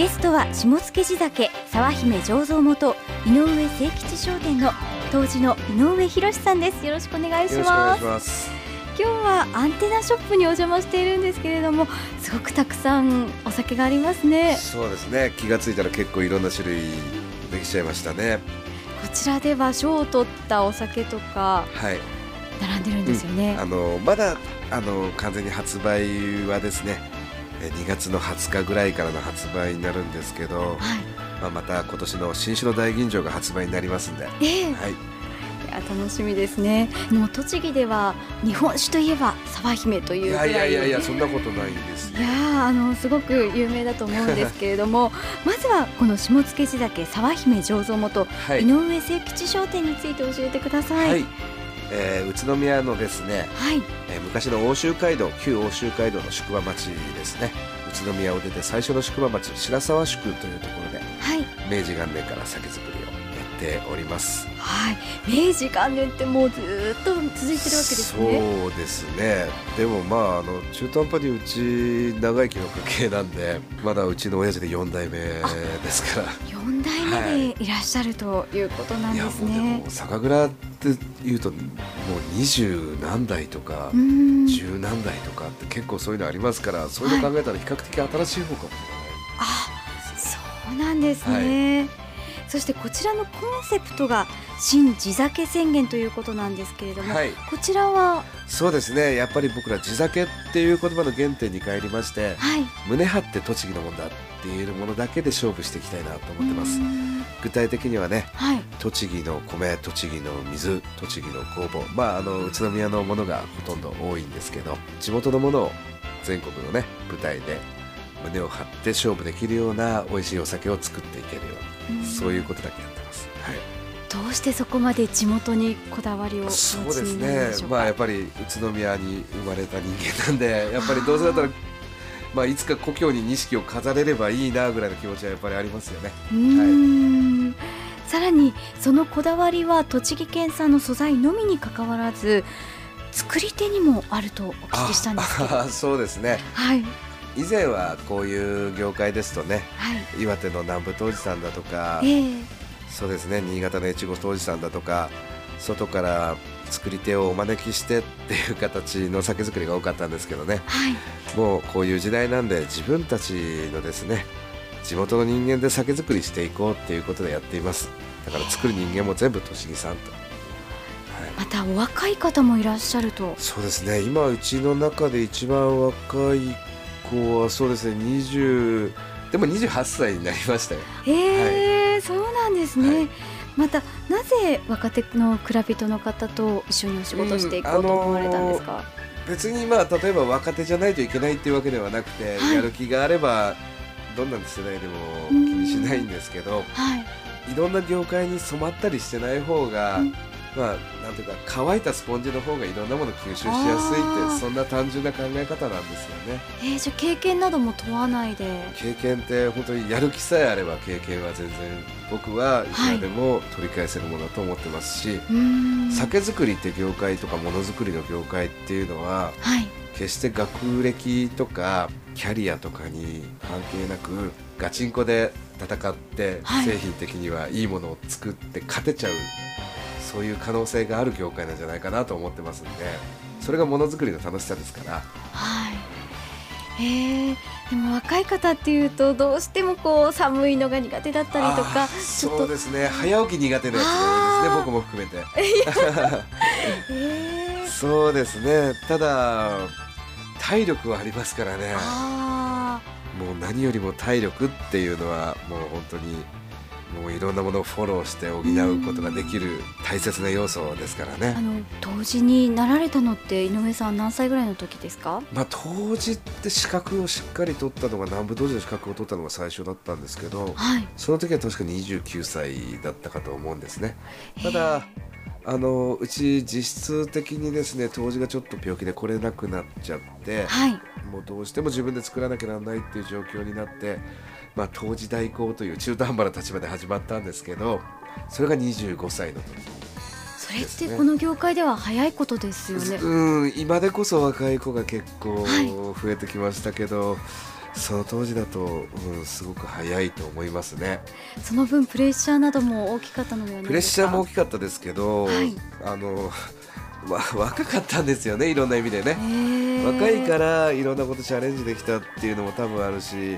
ゲストは下野地酒沢姫醸造元井上清吉商店の当時の井上博さんです。よろしくお願いします。今日はアンテナショップにお邪魔しているんですけれどもすごくたくさんお酒がありますね。そうですね。気がついたら結構いろんな種類できちゃいましたね。こちらでは賞を取ったお酒とか並んでるんですよね、うん、あのまだあの完全に発売はですね2月の20日ぐらいからの発売になるんですけど、はい、まあ、また今年の新種の大吟醸が発売になりますんで、えー、はい。や楽しみですね。もう栃木では日本酒といえば沢姫というい。やいやいやいやそんなことないんです、ね、いやあのすごく有名だと思うんですけれどもまずはこの下野地酒沢姫醸造元、はい、井上清吉商店について教えてください、はいえー、宇都宮のですね、はいえー、昔の奥州街道旧奥州街道の宿場町ですね宇都宮を出て最初の宿場町白沢宿というところで、はい、明治元年から酒造りております。はい、明治元年ってもうずっと続いてるわけですね。そうですね。でもまああの中途半端にうち長生きの家系なんで、まだうちの親父で四代目ですから。四代目でいらっしゃるということなんですね。はい、いやもうでも酒蔵っていうともう二十何代とか十何代とかって結構そういうのありますから、そういうの考えたら比較的新しい方かもしれない。あ、そうなんですね。はいそしてこちらのコンセプトが新地酒宣言ということなんですけれども、はい、こちらは？そうですね。やっぱり僕ら地酒っていう言葉の原点に帰りまして、はい、胸張って栃木のもんだっていうものだけで勝負していきたいなと思ってます。具体的にはね、はい、栃木の米栃木の水栃木の工房まああの宇都宮のものがほとんど多いんですけど地元のものを全国のね舞台で胸を張って勝負できるような美味しいお酒を作っていけるような、うそういうことだけやってます。はい。どうしてそこまで地元にこだわりをそうですね、まあ、やっぱり宇都宮に生まれた人間なんでやっぱりどうせだったらまあ、いつか故郷に錦を飾れればいいなぐらいの気持ちはやっぱりありますよね。はい、さらにそのこだわりは栃木県産の素材のみにかかわらず作り手にもあるとお聞きしたんですけど。そうですね、はい、以前はこういう業界ですとね、はい、岩手の南部杜氏さんだとか、えー、そうですね新潟の越後杜氏さんだとか外から作り手をお招きしてっていう形の酒造りが多かったんですけどね、はい、もうこういう時代なんで自分たちのですね地元の人間で酒造りしていこうっていうことでやっています。だから作る人間も全部栃木さんと。またお若い方もいらっしゃると。そうですね今うちの中で一番若い子はそうですね20でも28歳になりましたよ。へえ、はい、そうなんですね。はい、またなぜ若手の蔵人の方と一緒にお仕事していこうと思われたんですか、うんあのー、別にまあ例えば若手じゃないといけないっていうわけではなくて、はい、やる気があればどんな世代でも気にしないんですけど、はい、いろんな業界に染まったりしてない方が、うんまあ、なんていうか乾いたスポンジの方がいろんなもの吸収しやすいってそんな単純な考え方なんですよね。えー、じゃあ経験なども問わないで経験って本当にやる気さえあれば経験は全然僕はいくらでも取り返せるものだと思ってますし、はい、酒造りって業界とかものづくりの業界っていうのは、はい、決して学歴とかキャリアとかに関係なくガチンコで戦って製品的にはいいものを作って勝てちゃう。そういう可能性がある業界なんじゃないかなと思ってますんでそれがものづくりの楽しさですから。はい。えー、でも若い方っていうとどうしてもこう寒いのが苦手だったりとかそうですね。早起き苦手なやつが多いですね。僕も含めて、えー、そうですね。ただ体力はありますからね。もう何よりも体力っていうのはもう本当にもういろんなものをフォローして補うことができる大切な要素ですからね。あの当時になられたのって井上さん何歳ぐらいの時ですか？まあ当時って資格をしっかり取ったのが南部当時の資格を取ったのが最初だったんですけど、はい、その時は確か29歳だったかと思うんですね。ただ。あのうち実質的にですね当時がちょっと病気で来れなくなっちゃって、はい、もうどうしても自分で作らなきゃならないっていう状況になってまあ、当時代行という中途半端な立場で始まったんですけどそれが25歳の時、ね、それってこの業界では早いことですよね。うん今でこそ若い子が結構増えてきましたけど、はい、その当時だと、うん、すごく早いと思いますね。その分プレッシャーなども大きかったのではプレッシャーも大きかったですけど、はい、あのわ若かったんですよねいろんな意味でね若いからいろんなことチャレンジできたっていうのも多分あるし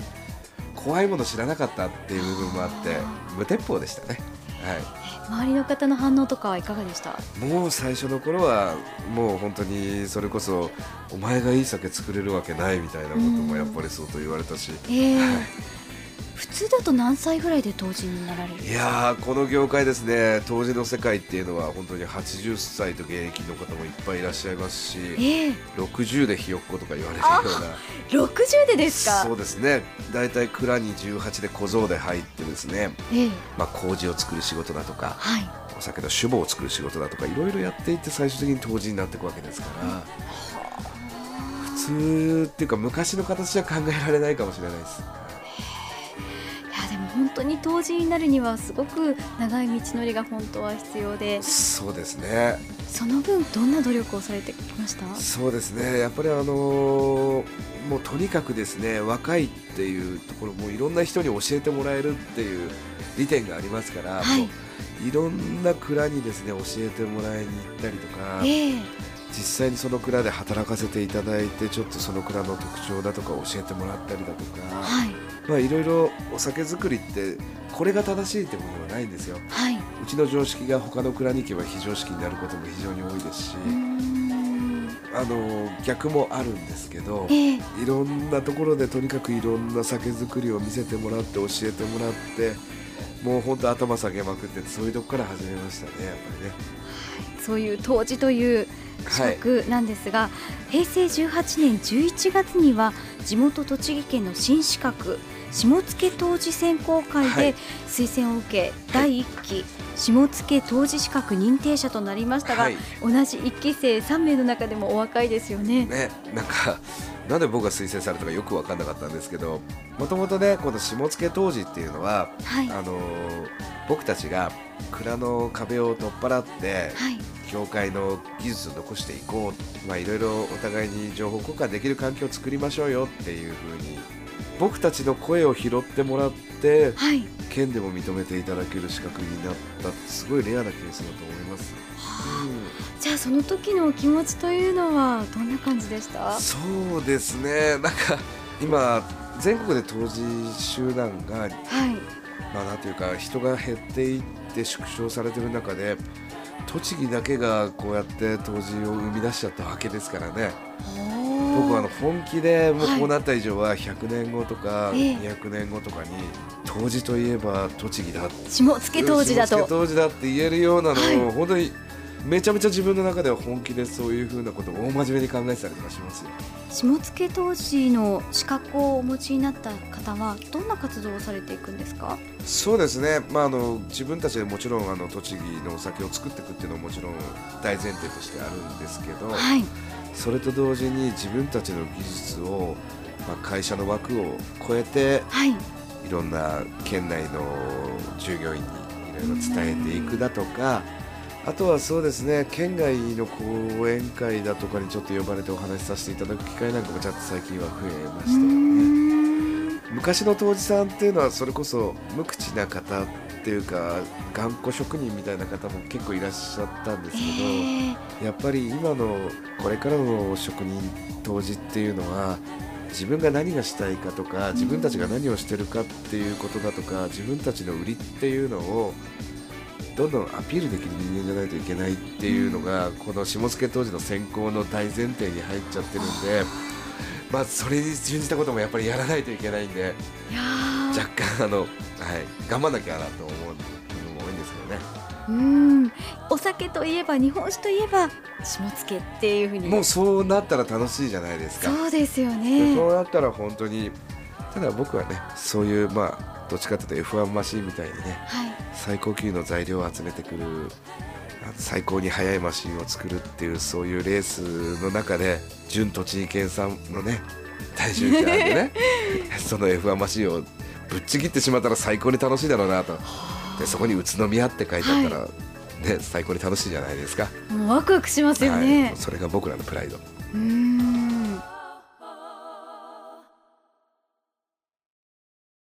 怖いもの知らなかったっていう部分もあって無鉄砲でしたね。はい。周りの方の反応とかはいかがでした？もう最初の頃はもう本当にそれこそお前がいい酒作れるわけないみたいなこともやっぱり相当言われたし、普通だと何歳ぐらいで当時になられる？いやこの業界ですね。当時の世界っていうのは本当に80歳と現役の方もいっぱいいらっしゃいますし、えー、60でひよっことか言われるような。60でですか？そうですね。大体蔵に18で小僧で入ってですね、えー、まあ、麹を作る仕事だとか、はい、お酒の酒母を作る仕事だとかいろいろやっていって最終的に杜氏になっていくわけですから。普通っていうか昔の形は考えられないかもしれないです。本当に当時になるにはすごく長い道のりが本当は必要で。そうですね。その分どんな努力をされてきました？そうですね。やっぱりあのー、もうとにかくですね若いっていうところもいろんな人に教えてもらえるっていう利点がありますから、はい、いろんな蔵にですね教えてもらいに行ったりとか、えー実際にその蔵で働かせていただいてちょっとその蔵の特徴だとか教えてもらったりだとか、はいまあ、いろいろお酒造りってこれが正しいってものはないんですよ、はい、うちの常識が他の蔵に行けば非常識になることも非常に多いですしあの逆もあるんですけど、えー、いろんなところでとにかくいろんな酒造りを見せてもらって教えてもらってもう本当頭下げまくってそういうとこから始めましたねやっぱりね。はい、そういう当時という資格なんですが、はい、平成18年11月には地元栃木県の新資格下野当時選考会で推薦を受け、はい、第1期下野当時資格認定者となりましたが、はい、同じ1期生3名の中でもお若いですよね。ねなんかなんで僕が推薦されたかよく分かんなかったんですけどもともとねこの下野当時っていうのは、はい、あの僕たちが蔵の壁を取っ払って、はい、業界の技術を残していこう、まあ、いろいろお互いに情報交換できる環境を作りましょうよっていうふうに僕たちの声を拾ってもらって、はい、県でも認めていただける資格になったすごいレアなケースだと思います。はあ、うん、じゃあその時のお気持ちというのはどんな感じでした？そうですね。なんか今全国で当時集団が、はい、まあなんていうか人が減っていって縮小されてる中で栃木だけがこうやって杜氏を生み出しちゃったわけですからね。僕はあの本気でもうこうなった以上は100年後とか200年後とかに杜氏といえば栃木だ下野杜氏だと。下野杜氏だって言えるようなのを本当にめちゃめちゃ自分の中では本気でそういうふうなことを大真面目に考えてたりとかしますよ。下野当時の資格をお持ちになった方はどんな活動をされていくんですか？そうですね、まあ、あの自分たちでもちろんあの栃木のお酒を作っていくっていうのはもちろん大前提としてあるんですけど、はい、それと同時に自分たちの技術を、まあ、会社の枠を超えて、はい、いろんな県内の従業員にいろいろ伝えていくだとか、あとはそうですね県外の講演会だとかにちょっと呼ばれてお話しさせていただく機会なんかもちょっと最近は増えましたよね昔の杜氏さんっていうのはそれこそ無口な方っていうか頑固職人みたいな方も結構いらっしゃったんですけど、え。ー、やっぱり今のこれからの職人杜氏っていうのは自分が何がしたいかとか自分たちが何をしてるかっていうことだとか自分たちの売りっていうのをどんどんアピールできる人間じゃないといけないっていうのが、この下野当時の選考の大前提に入っちゃってるんで、まあ、それに準じたこともやっぱりやらないといけないんで若干あの、はい、頑張んなきゃなと思う部分も多いんですけどね。うん。お酒といえば日本酒といえば下野っていうふうに。もうそうなったら楽しいじゃないですか。そうですよね。そうなったら本当にただ僕はねそういうまあどっちかというと F1 マシンみたいにね、はい、最高級の材料を集めてくる最高に速いマシンを作るっていうそういうレースの中で純栃木県産のね体重計でね。その F1 マシンをぶっちぎってしまったら最高に楽しいだろうなと。でそこに宇都宮って書いてあったら、はい、ね、最高に楽しいじゃないですか。もうワクワクしますよね、はい、それが僕らのプライド。うん